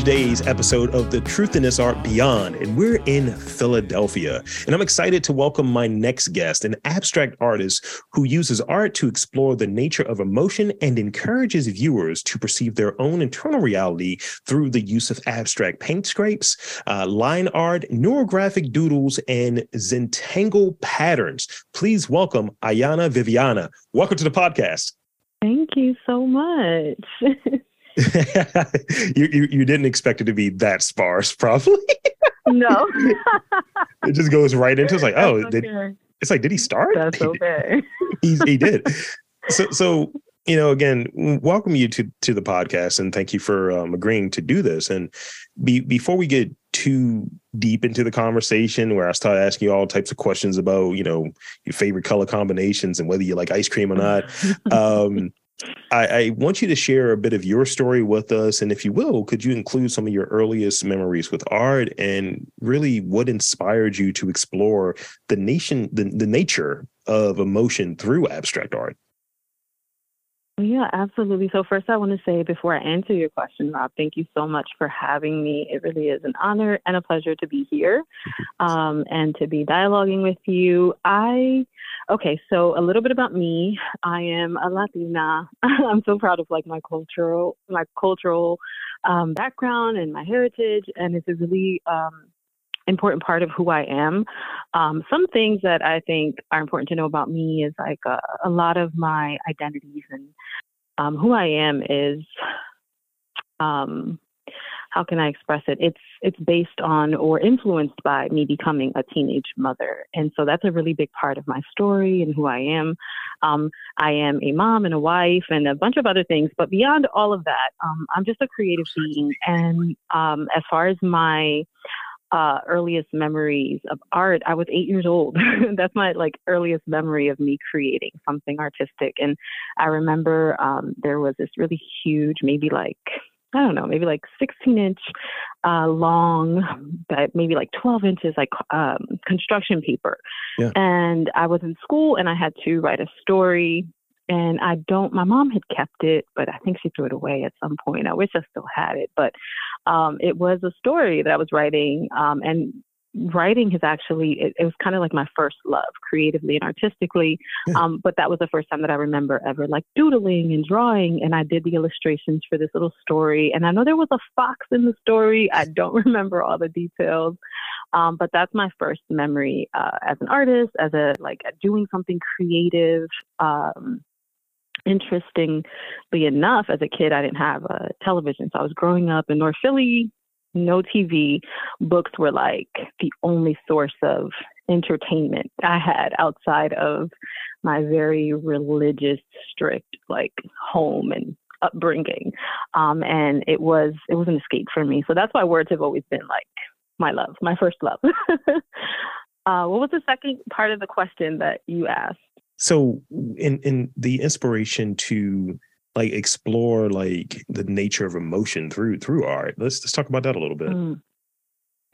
today's episode of The Truth in This Art Beyond, and we're in Philadelphia. And I'm excited to welcome my next guest, an abstract artist who uses art to explore the nature of emotion and encourages viewers to perceive their own internal reality through the use of abstract paint scrapes, uh, line art, neurographic doodles, and Zentangle patterns. Please welcome Ayiana Viviana. Welcome to the podcast. Thank you so much. you, you, you didn't expect it to be that sparse, probably. no. it just goes right into it's like, oh, okay. did, it's like, did he start? That's okay. he, he did. So so you know, again, welcome you to to the podcast and thank you for um, agreeing to do this. And be, before we get too deep into the conversation, where I start asking you all types of questions about, you know, your favorite color combinations and whether you like ice cream or not, um, I, I, want you to share a bit of your story with us. And if you will, could you include some of your earliest memories with art and really what inspired you to explore the nation, the, the nature of emotion through abstract art? Yeah, absolutely. So, first, I want to say before I answer your question, Rob, thank you so much for having me. It really is an honor and a pleasure to be here um, and to be dialoguing with you. I, okay, so a little bit about me. I am a Latina. I'm so proud of like my cultural, my cultural um, background and my heritage, and it's a really um, important part of who I am. Um, some things that I think are important to know about me is like uh, a lot of my identities and um, who I am is um, how can I express it? It's it's based on or influenced by me becoming a teenage mother, and so that's a really big part of my story and who I am. Um, I am a mom and a wife and a bunch of other things, but beyond all of that, um, I'm just a creative being. And um, as far as my uh, earliest memories of art, I was eight years old. That's my like earliest memory of me creating something artistic. And I remember um, there was this really huge, maybe like I don't know, maybe like 16 inch uh, long, but maybe like 12 inches, like um, construction paper. Yeah. And I was in school and I had to write a story and I don't. My mom had kept it, but I think she threw it away at some point. I wish I still had it, but um, it was a story that I was writing, um, and writing has actually it, it was kind of like my first love, creatively and artistically. Um, but that was the first time that I remember ever like doodling and drawing, and I did the illustrations for this little story. And I know there was a fox in the story. I don't remember all the details. Um, but that's my first memory uh, as an artist, as a like doing something creative. Um, interestingly enough, as a kid, I didn't have a television. So I was growing up in North Philly, no TV. Books were like the only source of entertainment I had outside of my very religious, strict, like home and upbringing. Um, and it was it was an escape for me. So that's why words have always been like my love, my first love. uh, what was the second part of the question that you asked? So in in the inspiration to like explore like the nature of emotion through through art let's let's talk about that a little bit. Mm.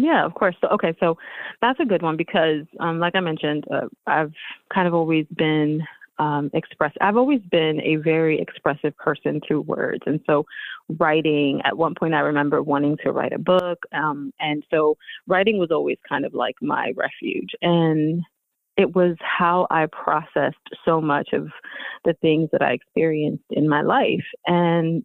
yeah of course. So okay so that's a good one because um, like i mentioned uh, i've kind of always been um, express i've always been a very expressive person through words. And so writing at one point i remember wanting to write a book um, and so writing was always kind of like my refuge. And it was how I processed so much of the things that I experienced in my life. And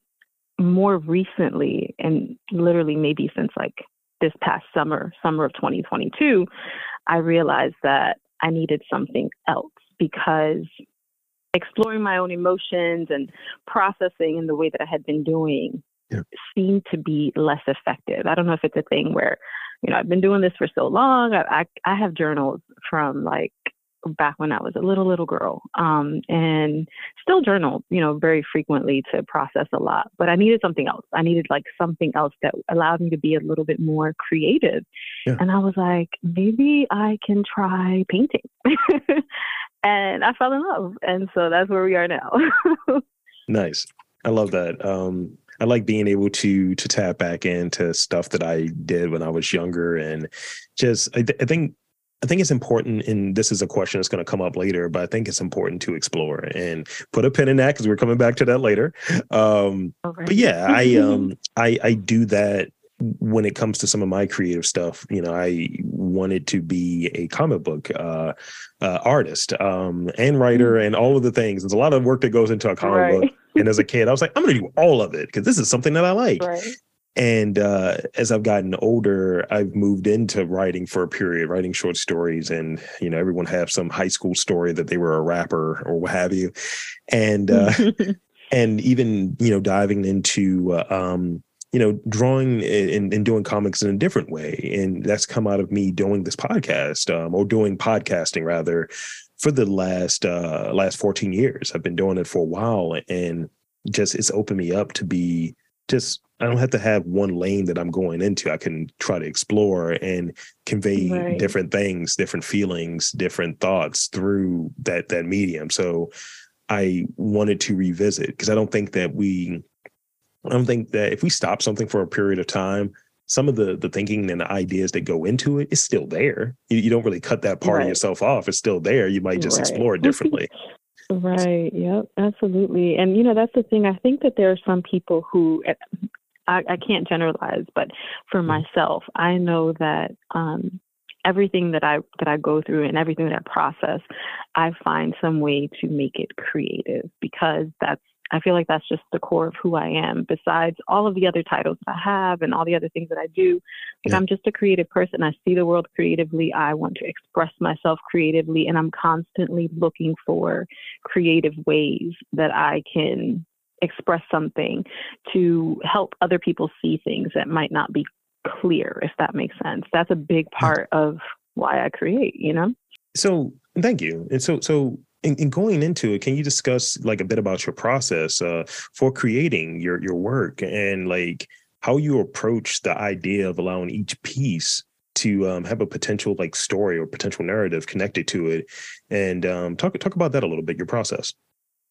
more recently, and literally maybe since like this past summer, summer of 2022, I realized that I needed something else because exploring my own emotions and processing in the way that I had been doing yeah. seemed to be less effective. I don't know if it's a thing where you know, I've been doing this for so long. I, I, I have journals from like back when I was a little little girl, um, and still journal, you know, very frequently to process a lot. But I needed something else. I needed like something else that allowed me to be a little bit more creative. Yeah. And I was like, maybe I can try painting. and I fell in love, and so that's where we are now. nice. I love that. Um, I like being able to to tap back into stuff that I did when I was younger, and just I, th- I think I think it's important, and this is a question that's going to come up later, but I think it's important to explore and put a pin in that because we're coming back to that later. Um, okay. But yeah, I um I I do that when it comes to some of my creative stuff, you know, I wanted to be a comic book uh, uh, artist um, and writer mm. and all of the things. There's a lot of work that goes into a comic right. book. And as a kid, I was like, I'm going to do all of it because this is something that I like. Right. And uh, as I've gotten older, I've moved into writing for a period, writing short stories. And, you know, everyone have some high school story that they were a rapper or what have you. And, uh, and even, you know, diving into, uh, um, you know, drawing and, and, doing comics in a different way. And that's come out of me doing this podcast um, or doing podcasting rather for the last uh, last 14 years. I've been doing it for a while and just it's opened me up to be just I don't have to have one lane that I'm going into. I can try to explore and convey right. different things, different feelings, different thoughts through that that medium. So I wanted to revisit because I don't think that we I don't think that if we stop something for a period of time, some of the the thinking and the ideas that go into it is still there. You, you don't really cut that part right. of yourself off. It's still there. You might just right. explore it differently. right. Yep. Absolutely. And you know that's the thing. I think that there are some people who. I, I can't generalize, but for mm-hmm. myself, I know that um, everything that I that I go through and everything that I process, I find some way to make it creative because that's I feel like that's just the core of who I am. Besides all of the other titles I have and all the other things that I do, like yeah. I'm just a creative person. I see the world creatively. I want to express myself creatively, and I'm constantly looking for creative ways that I can express something to help other people see things that might not be clear, if that makes sense. That's a big part of why I create, you know? So thank you. And so so in, in, going into it, can you discuss like a bit about your process uh, for creating your your work and like how you approach the idea of allowing each piece to um, have a potential like story or potential narrative connected to it, and um, talk talk about that a little bit, your process.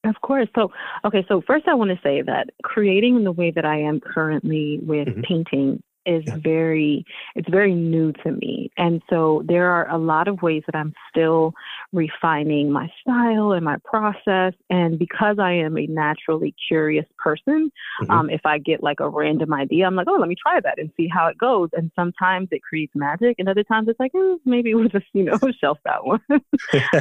Of course. So, okay. So first, I want to say that creating in the way that I am currently with mm-hmm. painting is very it's very new to me. And so there are a lot of ways that i'm still refining my style and my process. And because i am a naturally curious person mm-hmm. um, if i get like a random idea i'm like oh let me try that and see how it goes. And sometimes it creates magic and other times it's like eh, maybe we'll just you know shelf that one.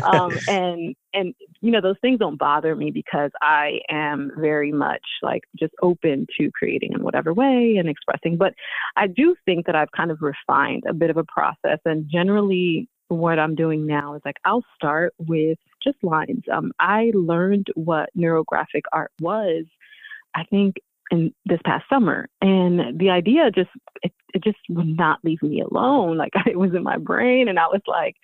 Um, and and you know those things don't bother me because i am very much like just open to creating in whatever way and expressing but i do think that i've kind of refined a bit of a process and generally what i'm doing now is like i'll start with just lines. Um, i learned what neurographic art was i think in this past summer and the idea just it, it just would not leave me alone like it was in my brain and i was like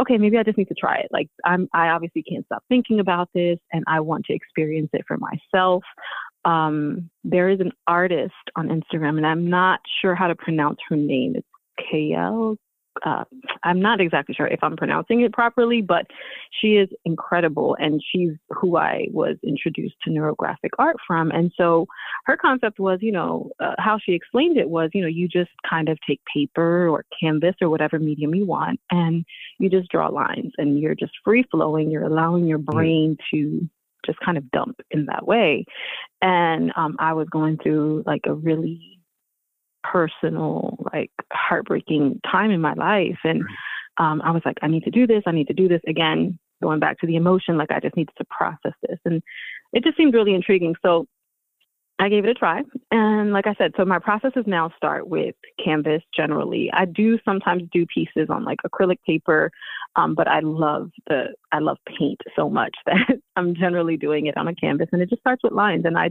okay, maybe I just need to try it. Like I'm, I obviously can't stop thinking about this, and I want to experience it for myself. Um, there is an artist on Instagram, and I'm not sure how to pronounce her name. It's KL uh, I'm not exactly sure if I'm pronouncing it properly, but she is incredible, and she's who I was introduced to neurographic art from. And so her concept was, you know, uh, how she explained it was, you know, you just kind of take paper or canvas or whatever medium you want, and you just draw lines, and you're just free flowing. You're allowing your mm-hmm. brain to just kind of dump in that way. And um, I was going through like a really personal, like heartbreaking time in my life. And um, I was like, I need to do this. I need to do this again. Going back to the emotion, like I just needed to process this. And it just seemed really intriguing. So I gave it a try. And like I said, so my processes now start with canvas generally. I do sometimes do pieces on like acrylic paper, um, but I love the I love paint so much that I'm generally doing it on a canvas and it just starts with lines and I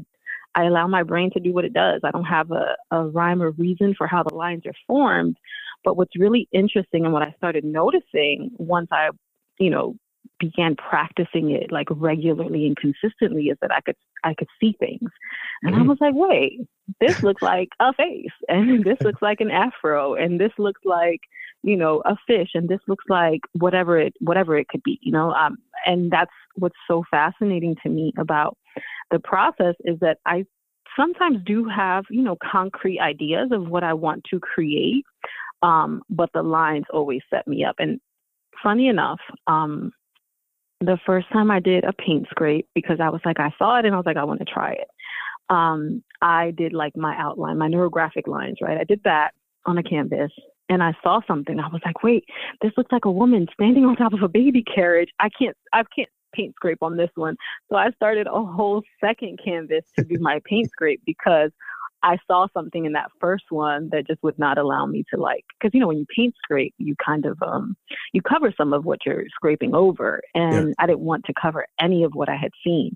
I allow my brain to do what it does. I don't have a, a rhyme or reason for how the lines are formed. But what's really interesting and what I started noticing once I, you know, began practicing it like regularly and consistently is that I could I could see things. And mm-hmm. I was like, wait, this looks like a face and this looks like an afro and this looks like, you know, a fish and this looks like whatever it whatever it could be, you know. Um and that's what's so fascinating to me about the process is that I sometimes do have, you know, concrete ideas of what I want to create, um, but the lines always set me up. And funny enough, um, the first time I did a paint scrape because I was like, I saw it and I was like, I want to try it. um, I did like my outline, my neurographic lines, right? I did that on a canvas and I saw something. I was like, wait, this looks like a woman standing on top of a baby carriage. I can't, I can't paint scrape on this one. So I started a whole second canvas to do my paint scrape because I saw something in that first one that just would not allow me to like, because you know when you paint scrape, you kind of um you cover some of what you're scraping over, and yeah. I didn't want to cover any of what I had seen.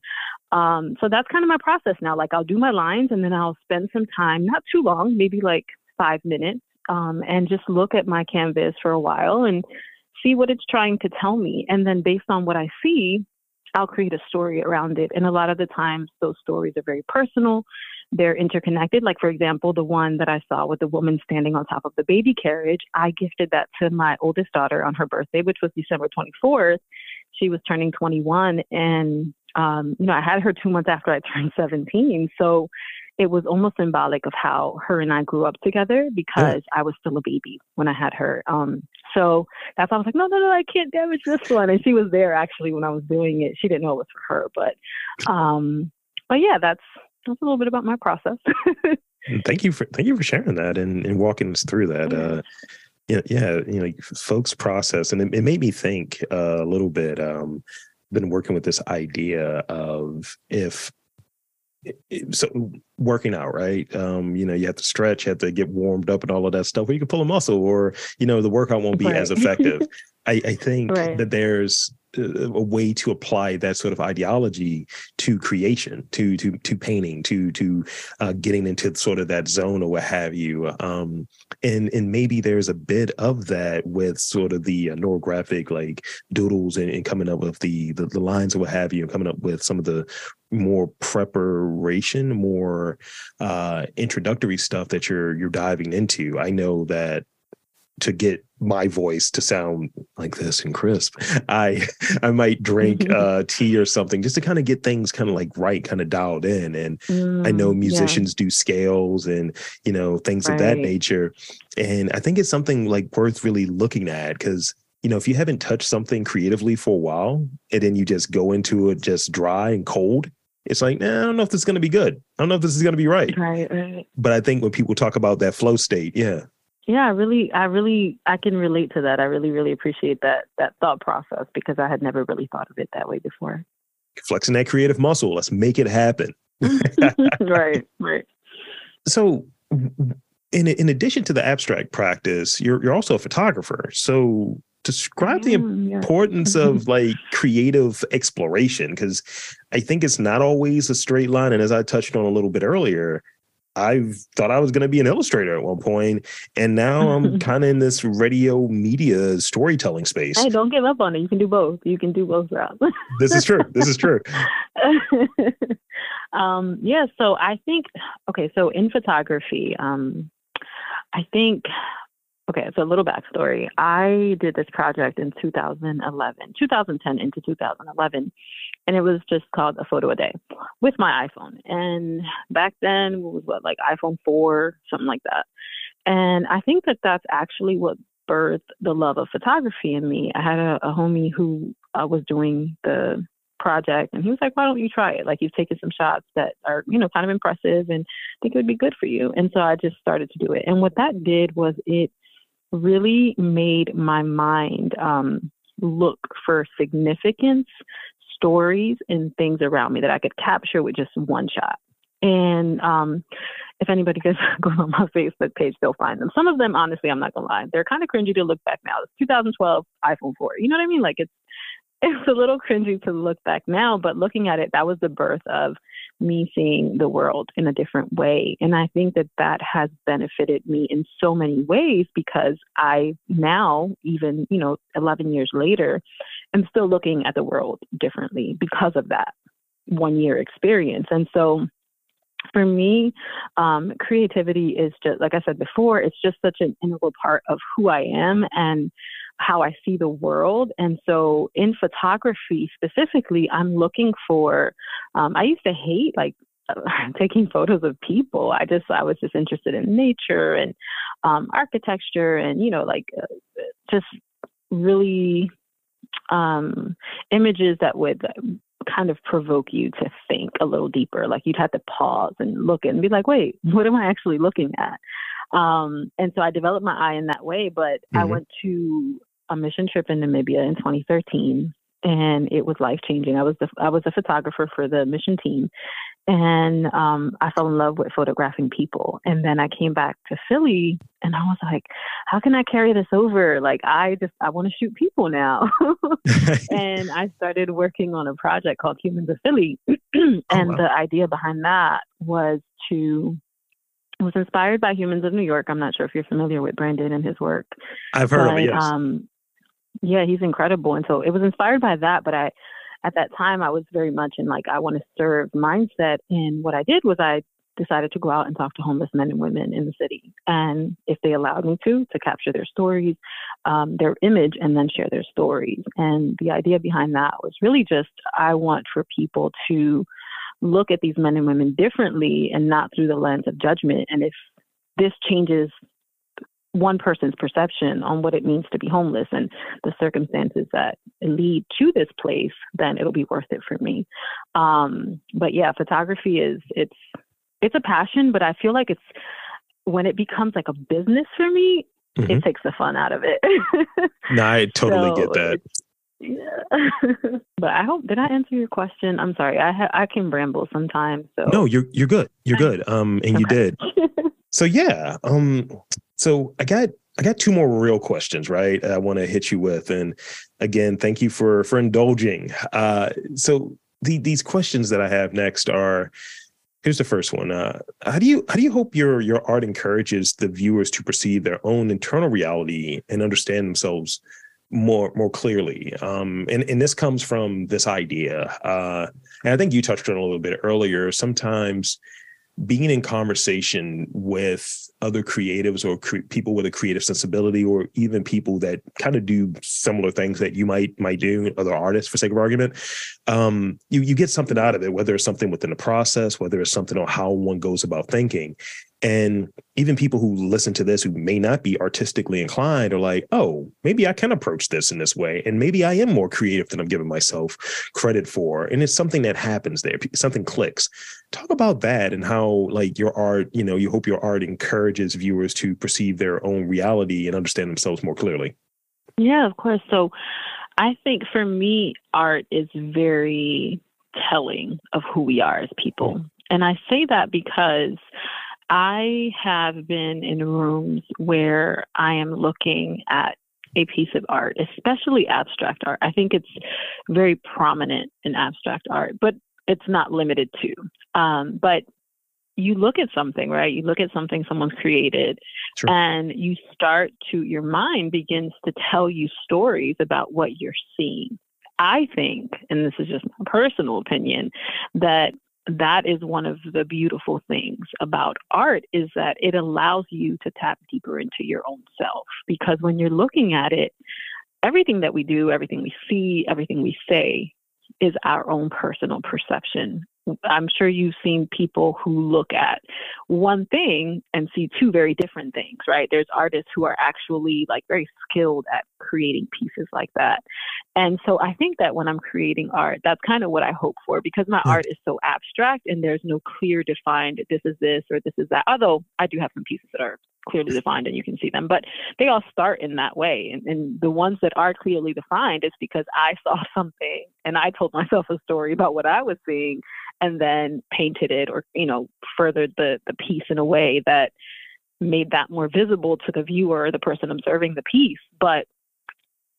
Um, so that's kind of my process now. Like I'll do my lines, and then I'll spend some time, not too long, maybe like five minutes, um, and just look at my canvas for a while and see what it's trying to tell me, and then based on what I see, I'll create a story around it. And a lot of the times, those stories are very personal they're interconnected. Like, for example, the one that I saw with the woman standing on top of the baby carriage, I gifted that to my oldest daughter on her birthday, which was December 24th. She was turning 21. And, um, you know, I had her two months after I turned 17. So it was almost symbolic of how her and I grew up together because yeah. I was still a baby when I had her. Um, so that's why I was like, no, no, no, I can't damage this one. And she was there actually when I was doing it. She didn't know it was for her, but, um, but yeah, that's that's a little bit about my process. thank you for thank you for sharing that and, and walking us through that. Uh, yeah, yeah, you know, folks process, and it, it made me think uh, a little bit. Um, been working with this idea of if so working out, right? Um, you know, you have to stretch, you have to get warmed up and all of that stuff, or you can pull a muscle, or you know, the workout won't be right. as effective. I, I think right. that there's a way to apply that sort of ideology to creation, to to to painting, to to uh, getting into sort of that zone or what have you. Um, and and maybe there's a bit of that with sort of the uh, neurographic like doodles and, and coming up with the, the, the lines or what have you, and coming up with some of the more preparation, more uh, introductory stuff that you're you're diving into. I know that to get my voice to sound like this and crisp i i might drink uh tea or something just to kind of get things kind of like right kind of dialed in and mm, i know mm, musicians yeah. do scales and you know things right. of that nature and i think it's something like worth really looking at because you know if you haven't touched something creatively for a while and then you just go into it just dry and cold it's like, nah, I don't know if this is going to be good. I don't know if this is going to be right. Right, right. But I think when people talk about that flow state, yeah, yeah, I really, I really, I can relate to that. I really, really appreciate that that thought process because I had never really thought of it that way before. Flexing that creative muscle. Let's make it happen. right, right. So, in in addition to the abstract practice, you're you're also a photographer. So, describe the mm, importance yeah. of like creative exploration because I think it's not always a straight line. And as I touched on a little bit earlier, I thought I was going to be an illustrator at one point, and now I'm kind of in this radio media storytelling space. Hey, don't give up on it. You can do both. You can do both routes. this is true. This is true. um, yeah. So I think okay. So in photography, um, I think okay. So a little backstory. I did this project in 2011, 2010 into 2011, and it was just called a photo a day with my iPhone. And back then it was what like iPhone 4, something like that. And I think that that's actually what birthed the love of photography in me. I had a, a homie who uh, was doing the project and he was like why don't you try it like you've taken some shots that are you know kind of impressive and I think it would be good for you and so i just started to do it and what that did was it really made my mind um, look for significance stories and things around me that I could capture with just one shot. And um, if anybody goes, goes on my Facebook page, they'll find them. Some of them, honestly, I'm not gonna lie, they're kind of cringy to look back now. It's 2012 iPhone 4. You know what I mean? Like it's it's a little cringy to look back now, but looking at it, that was the birth of me seeing the world in a different way. And I think that that has benefited me in so many ways because I now, even, you know, 11 years later, am still looking at the world differently because of that one year experience. And so for me, um, creativity is just, like I said before, it's just such an integral part of who I am and how I see the world. And so in photography specifically, I'm looking for, um, I used to hate like taking photos of people. I just, I was just interested in nature and um, architecture and, you know, like uh, just really um, images that would kind of provoke you to think a little deeper. Like you'd have to pause and look and be like, wait, what am I actually looking at? Um, and so I developed my eye in that way. But mm-hmm. I went to a mission trip in Namibia in 2013, and it was life changing. I was the, I was a photographer for the mission team, and um, I fell in love with photographing people. And then I came back to Philly, and I was like, "How can I carry this over? Like, I just I want to shoot people now." and I started working on a project called Humans of Philly, and oh, wow. the idea behind that was to was inspired by Humans of New York. I'm not sure if you're familiar with Brandon and his work. I've heard but, of it. Yes. Um, yeah, he's incredible, and so it was inspired by that. But I at that time I was very much in like I want to serve mindset. And what I did was I decided to go out and talk to homeless men and women in the city, and if they allowed me to, to capture their stories, um, their image, and then share their stories. And the idea behind that was really just I want for people to look at these men and women differently and not through the lens of judgment. And if this changes one person's perception on what it means to be homeless and the circumstances that lead to this place, then it'll be worth it for me. Um, but yeah, photography is it's it's a passion, but I feel like it's when it becomes like a business for me, mm-hmm. it takes the fun out of it. no, I totally so get that. Yeah. but I hope did I answer your question? I'm sorry. I ha- I can ramble sometimes. So No, you're you're good. You're good. Um and okay. you did. so yeah, um so I got I got two more real questions, right? I want to hit you with, and again, thank you for for indulging. Uh, so the, these questions that I have next are. Here's the first one. Uh, how do you how do you hope your your art encourages the viewers to perceive their own internal reality and understand themselves more more clearly? Um, and and this comes from this idea, uh, and I think you touched on a little bit earlier. Sometimes being in conversation with other creatives or cre- people with a creative sensibility or even people that kind of do similar things that you might might do other artists for sake of argument um, you you get something out of it whether it's something within the process whether it's something on how one goes about thinking and even people who listen to this who may not be artistically inclined are like, oh, maybe I can approach this in this way. And maybe I am more creative than I'm giving myself credit for. And it's something that happens there, something clicks. Talk about that and how, like, your art, you know, you hope your art encourages viewers to perceive their own reality and understand themselves more clearly. Yeah, of course. So I think for me, art is very telling of who we are as people. And I say that because I have been in rooms where I am looking at a piece of art, especially abstract art. I think it's very prominent in abstract art, but it's not limited to. Um, but you look at something, right? You look at something someone's created, True. and you start to, your mind begins to tell you stories about what you're seeing. I think, and this is just my personal opinion, that that is one of the beautiful things about art is that it allows you to tap deeper into your own self. Because when you're looking at it everything that we do everything we see everything we say is our own personal perception I'm sure you've seen people who look at one thing and see two very different things, right? There's artists who are actually like very skilled at creating pieces like that. And so I think that when I'm creating art, that's kind of what I hope for because my mm. art is so abstract and there's no clear defined this is this or this is that. Although I do have some pieces that are clearly defined and you can see them, but they all start in that way. And, and the ones that are clearly defined is because I saw something and I told myself a story about what I was seeing and then painted it or you know furthered the the piece in a way that made that more visible to the viewer the person observing the piece but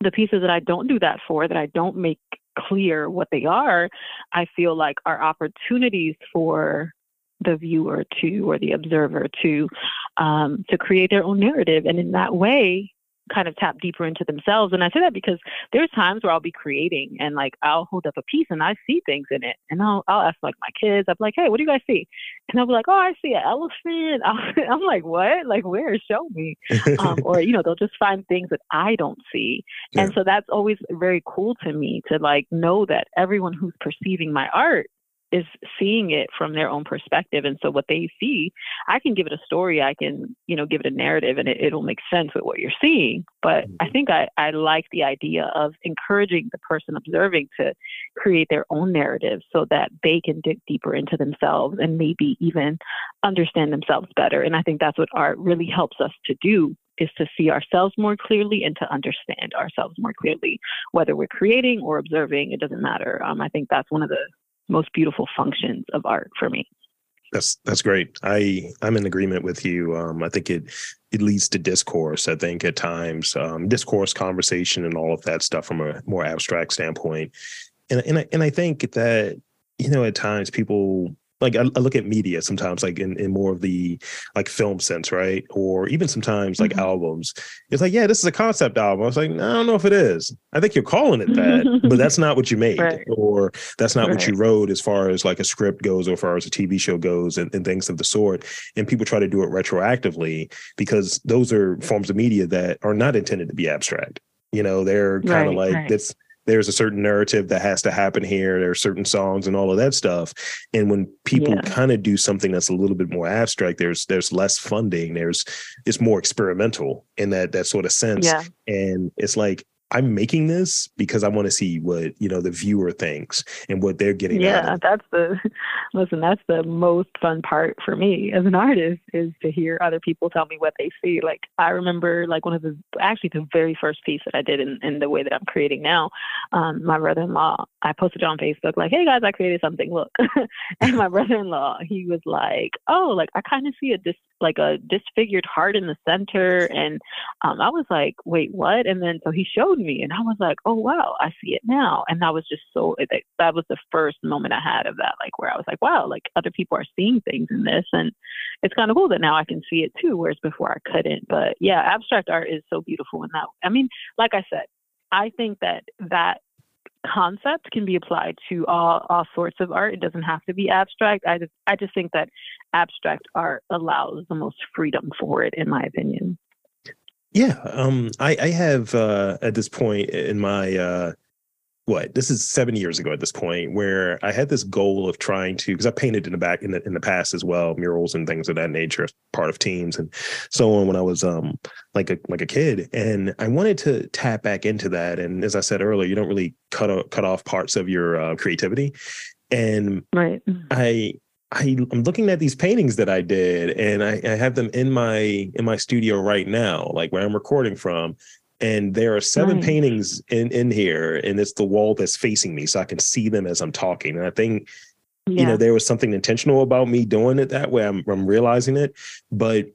the pieces that I don't do that for that I don't make clear what they are I feel like are opportunities for the viewer to or the observer to um, to create their own narrative and in that way kind of tap deeper into themselves. And I say that because there's times where I'll be creating and like I'll hold up a piece and I see things in it. And I'll I'll ask like my kids, I'm like, hey, what do you guys see? And I'll be like, oh, I see an elephant. I'm like, what? Like where? Show me. um, or you know, they'll just find things that I don't see. Yeah. And so that's always very cool to me to like know that everyone who's perceiving my art is seeing it from their own perspective. And so what they see i can give it a story i can you know give it a narrative and it, it'll make sense with what you're seeing. But i mm-hmm. think I, I like the idea of encouraging the person observing to create their own narrative so that they can dig deeper into themselves and maybe even understand themselves better. And i think that's what art really helps us to do is to see ourselves more clearly and to understand ourselves more clearly whether we're creating or observing it doesn't matter. Um, i think that's one of the most beautiful functions of art for me. That's that's great. I I'm in agreement with you. Um, I think it it leads to discourse. I think at times um, discourse, conversation, and all of that stuff from a more abstract standpoint. And and I, and I think that you know at times people like I, I, look at media sometimes like in, in more of the like film sense right? Or even sometimes like mm-hmm. albums. It's like yeah this is a concept album. I was like i don't know if it is. I think you're calling it that but that's not what you made right. or that's not right. what you wrote as far as like a script goes or as far as a tv show goes and, and things of the sort. And people try to do it retroactively because those are forms of media that are not intended to be abstract. You know they're kind of right, like that's there's a certain narrative that has to happen here. There are certain songs and all of that stuff. And when people yeah. kind of do something that's a little bit more abstract, there's there's less funding. There's it's more experimental in that that sort of sense. Yeah. And it's like I'm making this because I want to see what you know the viewer thinks and what they're getting. Yeah, that's the listen. That's the most fun part for me as an artist is to hear other people tell me what they see. Like I remember, like one of the actually the very first piece that I did in, in the way that I'm creating now. Um, my brother-in-law, I posted on Facebook like, "Hey guys, I created something. Look," and my brother-in-law, he was like, "Oh, like I kind of see a dis like a disfigured heart in the center," and um, I was like, "Wait, what?" And then so he showed showed me and i was like oh wow i see it now and that was just so that was the first moment i had of that like where i was like wow like other people are seeing things in this and it's kind of cool that now i can see it too whereas before i couldn't but yeah abstract art is so beautiful in that i mean like i said i think that that concept can be applied to all all sorts of art. It doesn't have to be abstract. I just I just think that abstract art allows the most freedom for it, in my opinion. Yeah, um, I, I have uh, at this point in my uh, what this is seven years ago at this point where I had this goal of trying to because I painted in the back in the in the past as well murals and things of that nature as part of teams and so on when I was um like a like a kid and I wanted to tap back into that and as I said earlier you don't really cut cut off parts of your uh, creativity and right. I I, am looking at these paintings that I did, and I, I, have them in my in my studio right now, like where I'm recording from. And there are seven nice. paintings in in here, and it's the wall that's facing me, so I can see them as I'm talking. And I think, yeah. you know, there was something intentional about me doing it that way. I'm I'm realizing it, but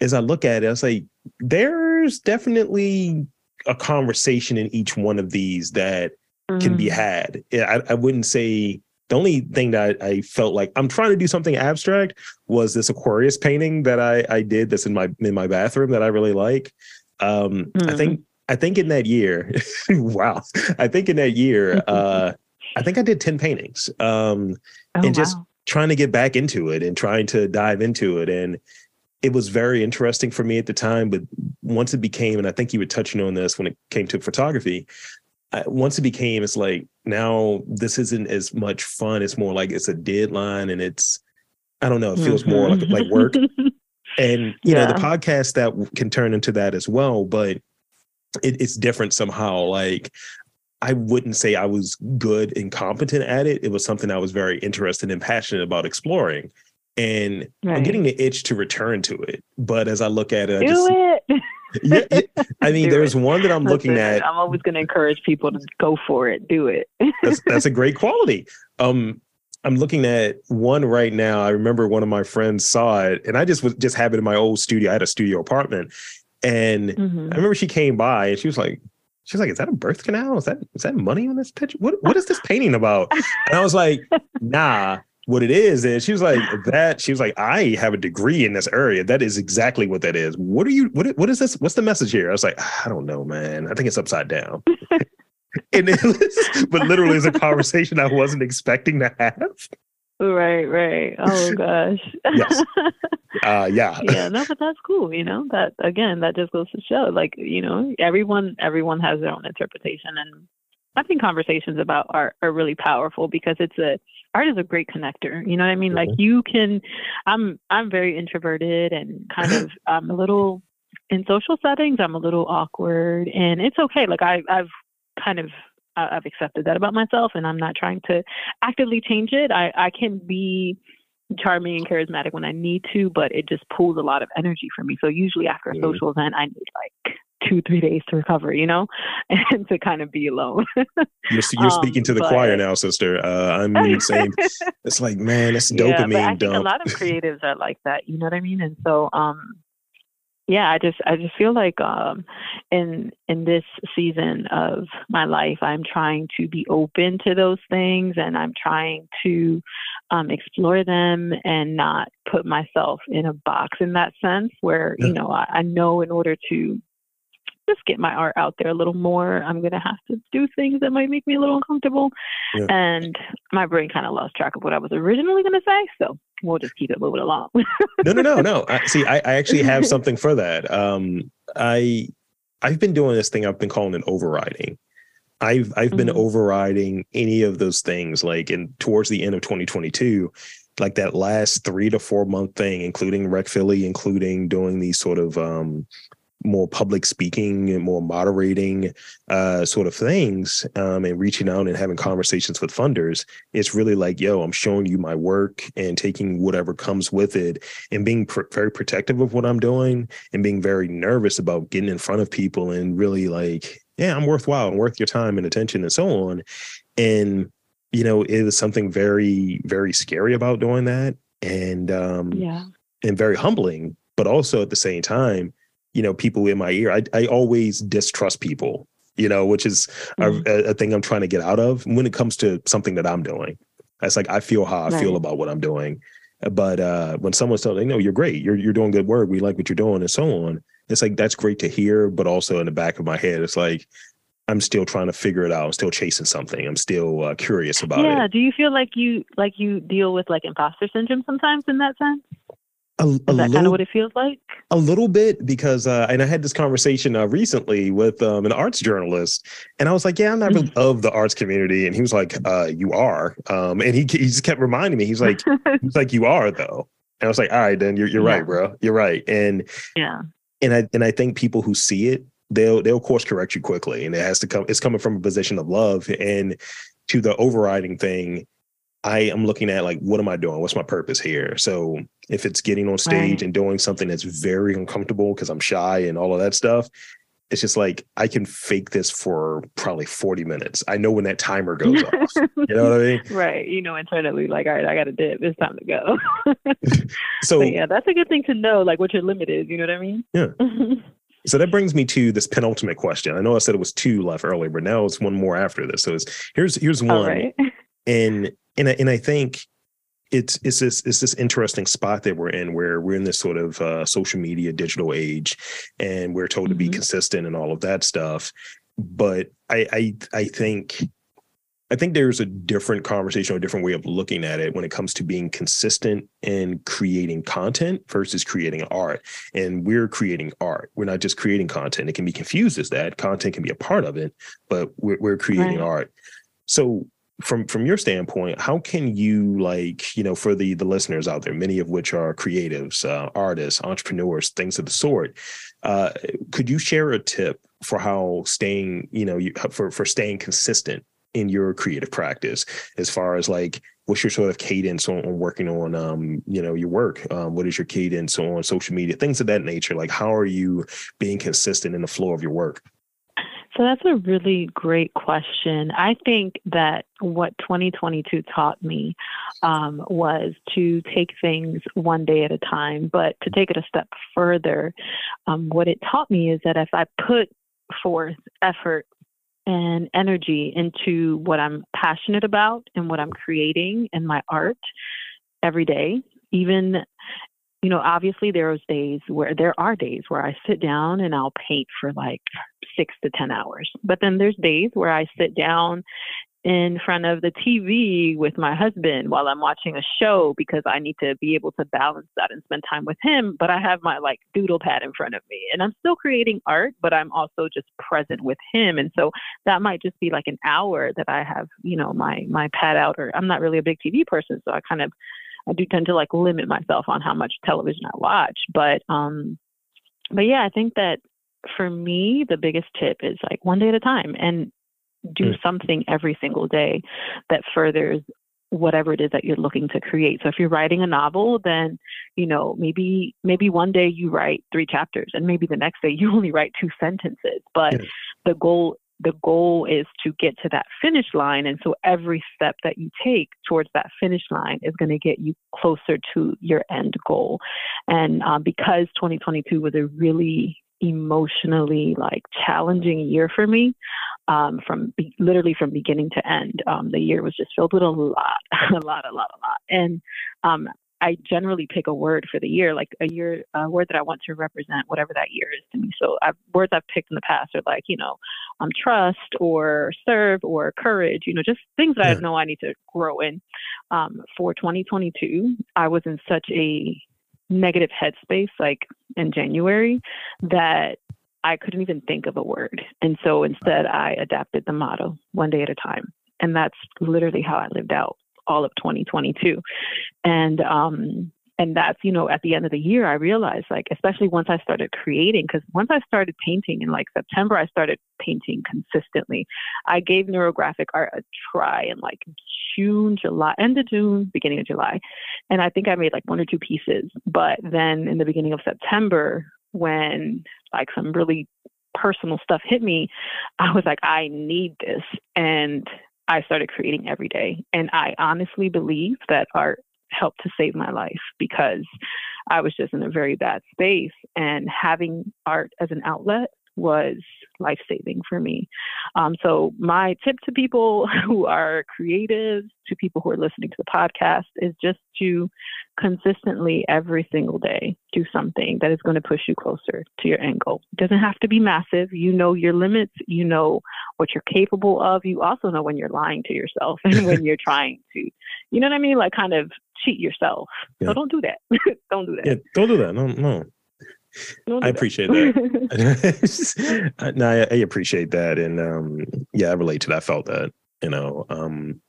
as I look at it, I say there's definitely a conversation in each one of these that mm. can be mm. had. I, I wouldn't say the only thing that I, I, felt like I'm trying to do something abstract was this Aquarius painting that I, I did that's in my in my bathroom that I really like. Um, mm-hmm. I think I think in that year, wow, I think in that year, uh, I think I did 10 paintings. Um, oh, and just wow. trying to get back into it and trying to dive into it. And it was very interesting for me at the time, but once it became, and I think you were touching on this when it came to photography, once it became, it's like now this isn't as much fun. It's more like it's a deadline, and it's I don't know. It feels mm-hmm. more like like work. and you yeah. know, the podcast that can turn into that as well, but it, it's different somehow. Like I wouldn't say I was good and competent at it. It was something I was very interested and passionate about exploring. And right. I'm getting the itch to return to it. But as I look at it, Do I just, it yeah, I mean, there's it. one that I'm looking at. I'm always going to encourage people to go for it, do it. that's that's a great quality. Um, I'm looking at one right now. I remember one of my friends saw it, and I just was just have it in my old studio. I had a studio apartment, and mm-hmm. I remember she came by and she was like, she was like, "Is that a birth canal? Is that is that money on this picture? What what is this painting about?" And I was like, "Nah." What it is and she was like that she was like i have a degree in this area. That is exactly what that is. What are you what, what is this? What's the message here? I was like i don't know man. I think it's upside down. And it was, but literally it's a conversation i wasn't expecting to have. Right right. Oh gosh. Yes. Uh yeah. Yeah no but that's cool you know? That again that just goes to show like you know everyone everyone has their own interpretation and i think conversations about art are really powerful because it's a art is a great connector. You know what I mean? Mm-hmm. Like you can, I'm I'm very introverted and kind of I'm a little in social settings. I'm a little awkward, and it's okay. Like I I've kind of I've accepted that about myself, and I'm not trying to actively change it. I I can be charming and charismatic when I need to, but it just pulls a lot of energy from me. So usually after a social event, I need like two, three days to recover, you know, and to kind of be alone. you're, you're speaking to the um, but, choir now, sister. Uh, I'm saying it's like, man, it's dopamine yeah, think a lot of creatives are like that. You know what I mean? And so, um, yeah, I just I just feel like um, in in this season of my life, I'm trying to be open to those things, and I'm trying to um, explore them and not put myself in a box in that sense. Where you know I, I know in order to just get my art out there a little more. I'm gonna have to do things that might make me a little uncomfortable. Yeah. And my brain kind of lost track of what I was originally gonna say, so we'll just keep it moving along. no, no, no, no. I, see, I, I actually have something for that. Um, I I've been doing this thing. I've been calling it overriding. I've I've mm-hmm. been overriding any of those things like in towards the end of 2022 like that last three to four month thing, including Rec Philly, including doing these sort of um, more public speaking and more moderating uh, sort of things um, and reaching out and having conversations with funders it's really like yo i'm showing you my work and taking whatever comes with it and being pr- very protective of what i'm doing and being very nervous about getting in front of people and really like yeah i'm worthwhile and worth your time and attention and so on. And you know it was something very very scary about doing that and um yeah. and very humbling but also at the same time you know people in my ear. I, I always distrust people you know which is mm-hmm. a, a, thing i'm trying to get out of when it comes to something that i'm doing. It's like i feel how i right. feel about what i'm doing. But uh when someone's telling me no you're great. You're, you're doing good work. We like what you're doing and so on it's like that's great to hear but also in the back of my head it's like i'm still trying to figure it out. I'm still chasing something. I'm still uh, curious about yeah, it. Yeah. Do you feel like you like you deal with like imposter syndrome sometimes in that sense a, a Is that little, kind of what it feels like? A little bit because, uh, and I had this conversation uh, recently with um, an arts journalist, and I was like, "Yeah, I'm not really mm-hmm. of the arts community," and he was like, uh, "You are," um, and he he just kept reminding me. He's like, "He's like, you are though," and I was like, "All right, then you're you're yeah. right, bro. You're right." And yeah, and I and I think people who see it, they'll they'll course correct you quickly, and it has to come. It's coming from a position of love, and to the overriding thing I am looking at like, what am I doing? What's my purpose here? So if it's getting on stage right. and doing something that's very uncomfortable because I'm shy and all of that stuff, it's just like I can fake this for probably 40 minutes. I know when that timer goes off. You know what I mean? Right. You know, internally, like, all right, I got to dip. It's time to go. so, but yeah, that's a good thing to know, like what your limit is. You know what I mean? Yeah. so that brings me to this penultimate question. I know I said it was two left earlier, but now it's one more after this. So it's, here's here's one. Right. And and I, and I think it's it's this it's this interesting spot that we're in where we're in this sort of uh, social media digital age, and we're told mm-hmm. to be mm-hmm. consistent and all of that stuff. But I I I think I think there's a different conversation or a different way of looking at it when it comes to being consistent and creating content versus creating art. And we're creating art. We're not just creating content. It can be confused as that. Content can be a part of it, but we're, we're creating right. art. So from from your standpoint how can you like you know for the the listeners out there many of which are creatives uh, artists entrepreneurs things of the sort uh, could you share a tip for how staying you know you, for for staying consistent in your creative practice as far as like what's your sort of cadence on, on working on um you know your work? Um, what is your cadence on social media things of that nature? Like how are you being consistent in the flow of your work so that's a really great question. I think that what 2022 taught me um, was to take things one day at a time, but to take it a step further, um, what it taught me is that if I put forth effort and energy into what I'm passionate about and what I'm creating in my art every day, even you know, obviously there's days where there are days where I sit down and I'll paint for like six to 10 hours. But then there's days where I sit down in front of the TV with my husband while I'm watching a show because I need to be able to balance that and spend time with him. But I have my like doodle pad in front of me and I'm still creating art, but I'm also just present with him. And so that might just be like an hour that I have, you know, my my pad out or I'm not really a big TV person, so I kind of I do tend to like limit myself on how much television I watch. But um but yeah, I think that for me the biggest tip is like one day at a time and do mm. something every single day that furthers whatever it is that you're looking to create. So if you're writing a novel, then you know maybe maybe one day you write three chapters, and maybe the next day you only write two sentences. But yes. the goal the goal is to get to that finish line, and so every step that you take towards that finish line is going to get you closer to your end goal. And um, because 2022 was a really emotionally like challenging year for me um, from be- literally from beginning to end. Um, the year was just filled with a lot, a lot, a lot, a lot. And um, I generally pick a word for the year, like a year, a word that I want to represent whatever that year is to me. So I've, words I've picked in the past are like, you know, um, trust or serve or courage, you know, just things that yeah. I know I need to grow in. Um, for 2022, I was in such a negative headspace like in January that I couldn't even think of a word. And so instead, I adapted the motto one day at a time. And that's literally how I lived out all of 2022. And, um, and that's, you know, at the end of the year, I realized, like, especially once I started creating, because once I started painting in like September, I started painting consistently. I gave neurographic art a try in like June, July, end of June, beginning of July. And I think I made like one or two pieces. But then in the beginning of September, when like some really personal stuff hit me, I was like, I need this. And I started creating every day. And I honestly believe that art helped to save my life because I was just in a very bad space. And having art as an outlet was life saving for me. Um, so, my tip to people who are creative, to people who are listening to the podcast, is just to consistently every single day do something that is going to push you closer to your end goal. It doesn't have to be massive. You know your limits, you know what you're capable of. You also know when you're lying to yourself and when you're trying to, you know what I mean? Like, kind of cheat yourself. Yeah. So, don't do that. don't do that. Yeah, don't do that. No, no. I appreciate that. no, I, I, appreciate that, and um, yeah, I relate to that. I felt that, you know. Um,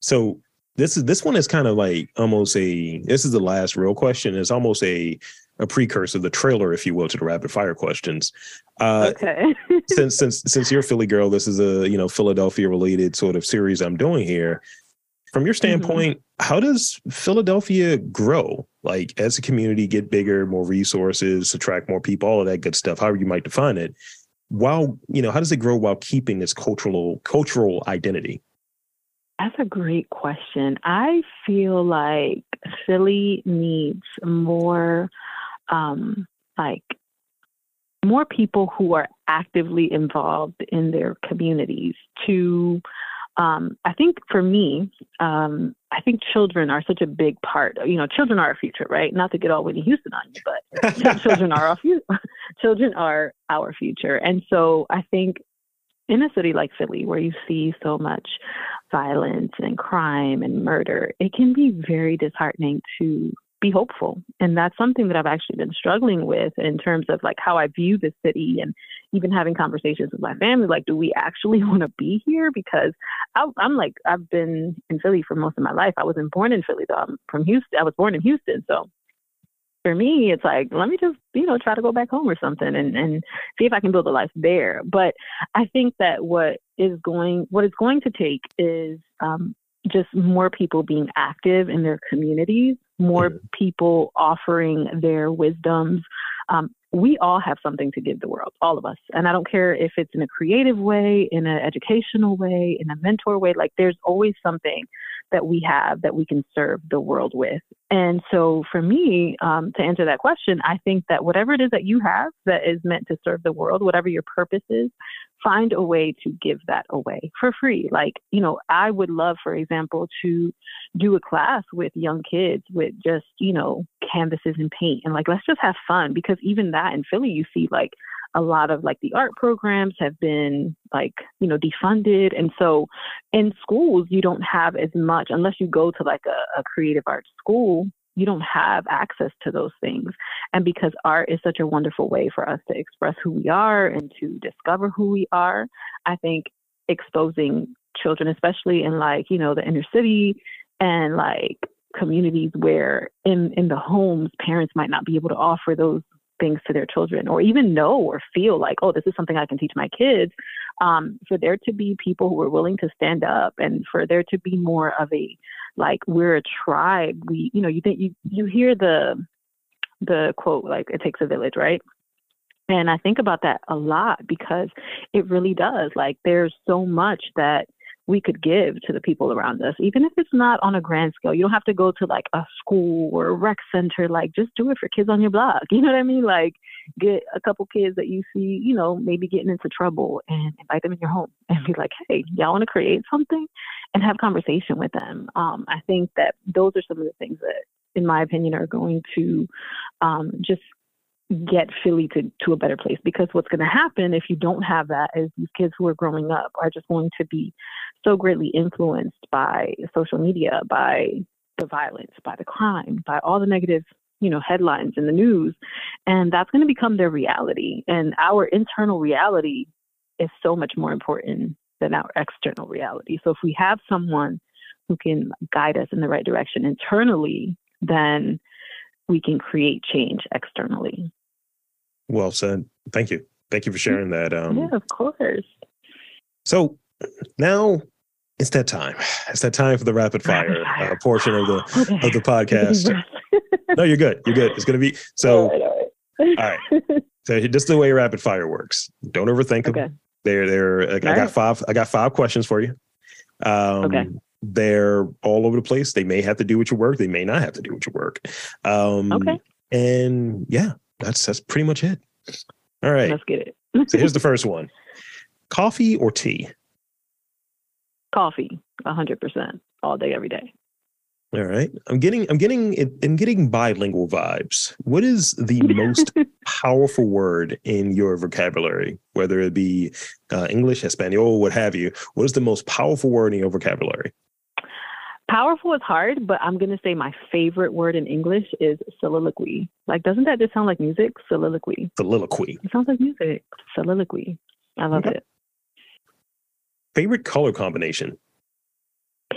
so this is this one is kind of like almost a. This is the last real question. It's almost a a precursor, the trailer, if you will, to the rapid fire questions. Uh, okay. since since since you're a Philly girl, this is a you know Philadelphia related sort of series I'm doing here. From your mm-hmm. standpoint, mm-hmm. how does Philadelphia grow? Like as a community, get bigger, more resources, attract more people, all of that good stuff, however you might define it. While, you know, how does it grow while keeping its cultural cultural identity? That's a great question. I feel like Philly needs more um like more people who are actively involved in their communities to um, I think for me, um, I think children are such a big part. You know, children are our future, right? Not to get all Whitney Houston on you, but children are our future. children are our future, and so I think in a city like Philly, where you see so much violence and crime and murder, it can be very disheartening to be hopeful. And that's something that I've actually been struggling with in terms of like how I view the city and even having conversations with my family. Like, do we actually want to be here? Because I, am like, I've been in Philly for most of my life. I wasn't born in Philly though. I'm from Houston. I was born in Houston. So for me, it's like, let me just, you know, try to go back home or something and, and see if I can build a life there. But I think that what is going, what it's going to take is um, just more people being active in their communities, more mm-hmm. people offering their wisdoms. Um, we all have something to give the world, all of us. And I don't care if it's in a creative way, in an educational way, in a mentor way, like there's always something that we have that we can serve the world with. And so for me, um, to answer that question, I think that whatever it is that you have that is meant to serve the world, whatever your purpose is, find a way to give that away for free. Like, you know, I would love, for example, to do a class with young kids with just, you know, canvases and paint and like, let's just have fun because even that in Philly, you see like a lot of like the art programs have been like, you know, defunded. And so in schools, you don't have as much, unless you go to like a, a creative arts school, you don't have access to those things. And because art is such a wonderful way for us to express who we are and to discover who we are, I think exposing children, especially in like, you know, the inner city and like communities where in in the homes parents might not be able to offer those things to their children or even know or feel like oh this is something i can teach my kids um, for there to be people who are willing to stand up and for there to be more of a like we're a tribe we you know you think you you hear the the quote like it takes a village right? And i think about that a lot because it really does. Like there's so much that we could give to the people around us, even if it's not on a grand scale. You don't have to go to like a school or a rec center. Like, just do it for kids on your block. You know what I mean? Like, get a couple kids that you see, you know, maybe getting into trouble and invite them in your home and be like, hey, y'all want to create something and have conversation with them. Um, I think that those are some of the things that, in my opinion, are going to um, just get Philly to, to a better place because what's going to happen if you don't have that is these kids who are growing up are just going to be so greatly influenced by social media, by the violence, by the crime, by all the negative, you know, headlines in the news. And that's going to become their reality. And our internal reality is so much more important than our external reality. So if we have someone who can guide us in the right direction internally, then we can create change externally. Well said. Thank you. Thank you for sharing that. Um, yeah, of course. So now it's that time. It's that time for the rapid fire, rapid fire. Uh, portion of the okay. of the podcast. no, you're good. You're good. It's gonna be so. All right. All right. all right. So is the way rapid fire works. Don't overthink okay. them. They're they're. I got right. five. I got five questions for you. Um, okay. They're all over the place. They may have to do with your work. They may not have to do with your work. Um, okay. And yeah, that's that's pretty much it. All right. Let's get it. so here's the first one: coffee or tea? Coffee, hundred percent, all day, every day. All right. I'm getting I'm getting I'm getting bilingual vibes. What is the most powerful word in your vocabulary, whether it be uh, English, Espanol, what have you? What is the most powerful word in your vocabulary? Powerful is hard, but I'm gonna say my favorite word in English is soliloquy. Like, doesn't that just sound like music? Soliloquy. Soliloquy. It sounds like music. Soliloquy. I love okay. it. Favorite color combination?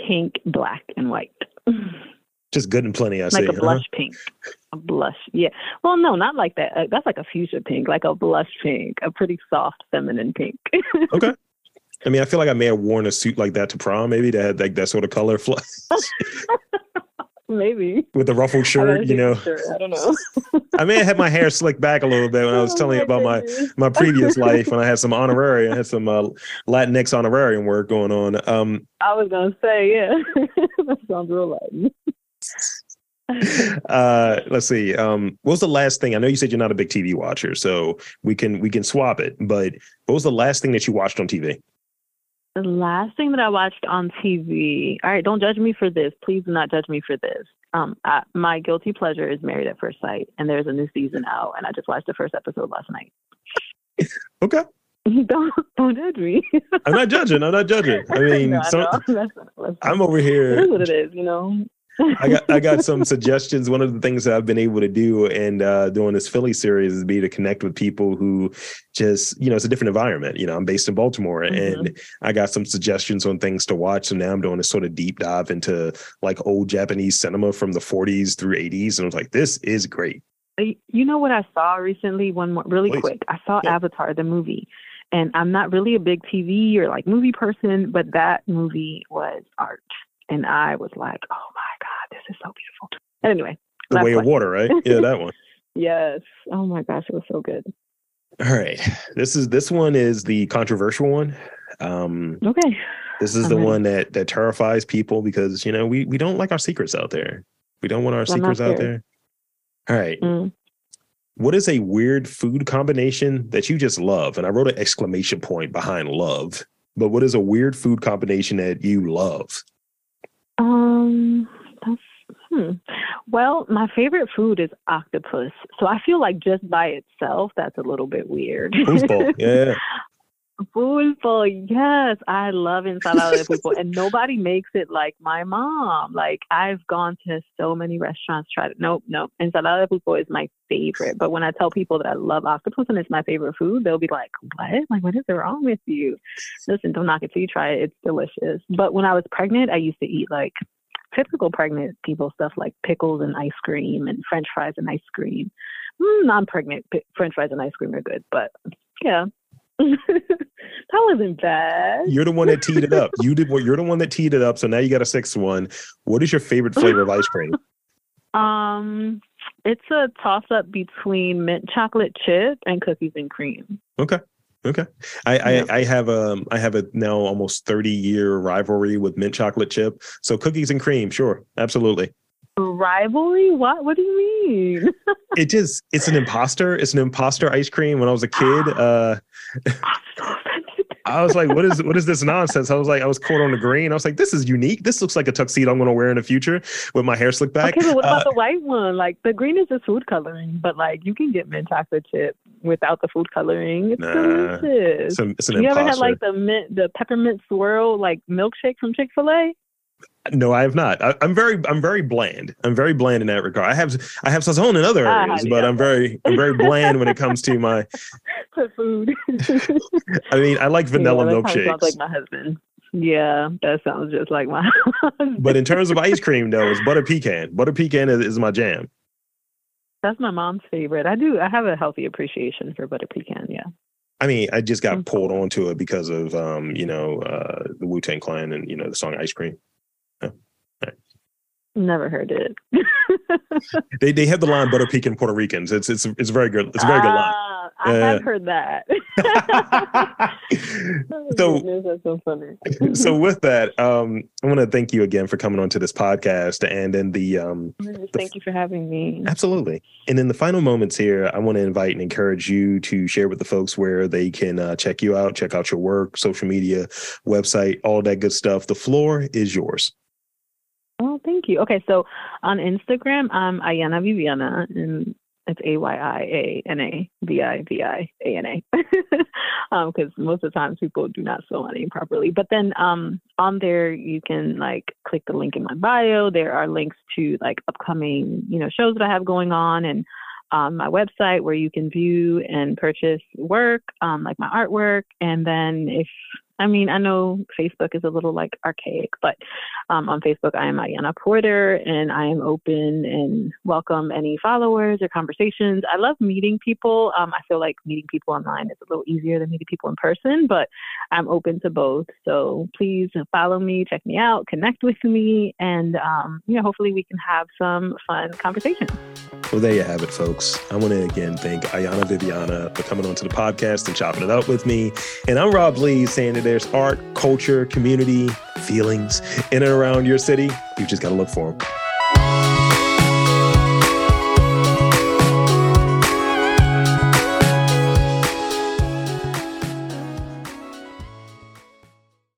Pink, black, and white. Just good and plenty, I like say. Like a blush huh? pink. A blush, yeah. Well, no, not like that. Uh, that's like a fuchsia pink, like a blush pink, a pretty soft, feminine pink. okay. I mean, I feel like I may have worn a suit like that to prom, maybe that had like that sort of color. Maybe with the ruffled shirt, you know. Shirt. I don't know. I may have had my hair slicked back a little bit when I was oh telling you about my my previous life when I had some honorary, I had some uh, Latinx honorarium work going on. Um, I was gonna say, yeah, that sounds real Latin. uh let's see um what was the last thing i know you said you're not a big tv watcher so we can we can swap it but what was the last thing that you watched on tv the last thing that I watched on TV. All right, don't judge me for this. Please do not judge me for this. Um, I, my guilty pleasure is Married at First Sight, and there's a new season out, and I just watched the first episode last night. okay. don't don't judge me. I'm not judging. I'm not judging. I mean, no, so, I'm over here. It is what it is, you know. I got I got some suggestions. One of the things that I've been able to do and uh, doing this Philly series is be to connect with people who just you know it's a different environment. You know, I'm based in Baltimore, mm-hmm. and I got some suggestions on things to watch. So now I'm doing a sort of deep dive into like old Japanese cinema from the 40s through 80s, and I was like, this is great. You know what I saw recently? One more, really Please. quick. I saw yeah. Avatar the movie, and I'm not really a big TV or like movie person, but that movie was art, and I was like, oh my this is so beautiful. And anyway, the way of water, right? Yeah, that one. yes. Oh my gosh, it was so good. All right, this is this one is the controversial one. Um, okay. This is I'm the ready. one that that terrifies people because you know we we don't like our secrets out there. We don't want our I'm secrets out there. All right. Mm. What is a weird food combination that you just love? And I wrote an exclamation point behind love. But what is a weird food combination that you love? Um, Hmm. Well, my favorite food is octopus. So I feel like just by itself, that's a little bit weird. Foosball. Yeah. Pulpo, yes, I love ensalada de pulpo, and nobody makes it like my mom. Like I've gone to so many restaurants, tried it. Nope, nope. Ensalada de pulpo is my favorite. But when I tell people that I love octopus and it's my favorite food, they'll be like, "What? Like, what is wrong with you?" Listen, don't knock it till you try it. It's delicious. But when I was pregnant, I used to eat like typical pregnant people stuff like pickles and ice cream and French fries and ice cream. Mm, non-pregnant p- French fries and ice cream are good, but yeah, that wasn't bad. You're the one that teed it up. You did what you're the one that teed it up. So now you got a sixth one. What is your favorite flavor of ice cream? Um, it's a toss up between mint chocolate chip and cookies and cream. Okay. Okay. I, yeah. I, I have a I have a now almost 30 year rivalry with mint chocolate chip. So cookies and cream, sure. Absolutely. Rivalry? What what do you mean? it just it's an imposter. It's an imposter ice cream. When I was a kid, uh I was like, what is what is this nonsense? I was like, I was caught on the green. I was like, this is unique. This looks like a tuxedo I'm gonna wear in the future with my hair slicked back. Okay, but what about uh, the white one? Like the green is just food coloring, but like you can get mint chocolate chip without the food coloring. It's nah, delicious. It's, a, you imposter. ever had like the mint the peppermint swirl like milkshake from Chick-fil-A? No, I have not. I, am very, I'm very bland. I'm very bland in that regard. I have, I have sazon in other ah, areas, but I'm very, I'm very bland when it comes to my to food. I mean, I like vanilla yeah, milkshakes. Sounds like my husband. Yeah, that sounds just like my. but in terms of ice cream, though, it's butter pecan. Butter pecan is, is my jam. That's my mom's favorite. I do. I have a healthy appreciation for butter pecan. Yeah. I mean, I just got mm-hmm. pulled onto it because of, um, you know, uh, the Wu Tang Clan and you know the song "Ice Cream." Never heard it. they they have the line butter pecan Puerto Ricans. It's it's it's very good. It's a very good line. Uh, I uh, have heard that. so goodness, that's so funny. so with that, um, I want to thank you again for coming on to this podcast, and then the um, thank the, you for having me. Absolutely. And in the final moments here, I want to invite and encourage you to share with the folks where they can uh, check you out, check out your work, social media, website, all that good stuff. The floor is yours. Oh, thank you. Okay, so on Instagram, I'm Ayiana Viviana, and it's A Y I A N A V I V I A N A. Because um, most of the times people do not spell my name properly. But then um, on there, you can like click the link in my bio. There are links to like upcoming, you know, shows that I have going on, and um, my website where you can view and purchase work, um, like my artwork. And then if I mean, I know Facebook is a little like archaic, but um, on Facebook, I am Ayiana Porter and I am open and welcome any followers or conversations. I love meeting people. Um, I feel like meeting people online is a little easier than meeting people in person, but I'm open to both. So please follow me, check me out, connect with me, and um, you know, hopefully we can have some fun conversations. Well, there you have it, folks. I want to again thank Ayiana Viviana for coming onto the podcast and chopping it up with me. And I'm Rob Lee saying that there's art, culture, community, feelings in and around your city. You just got to look for them.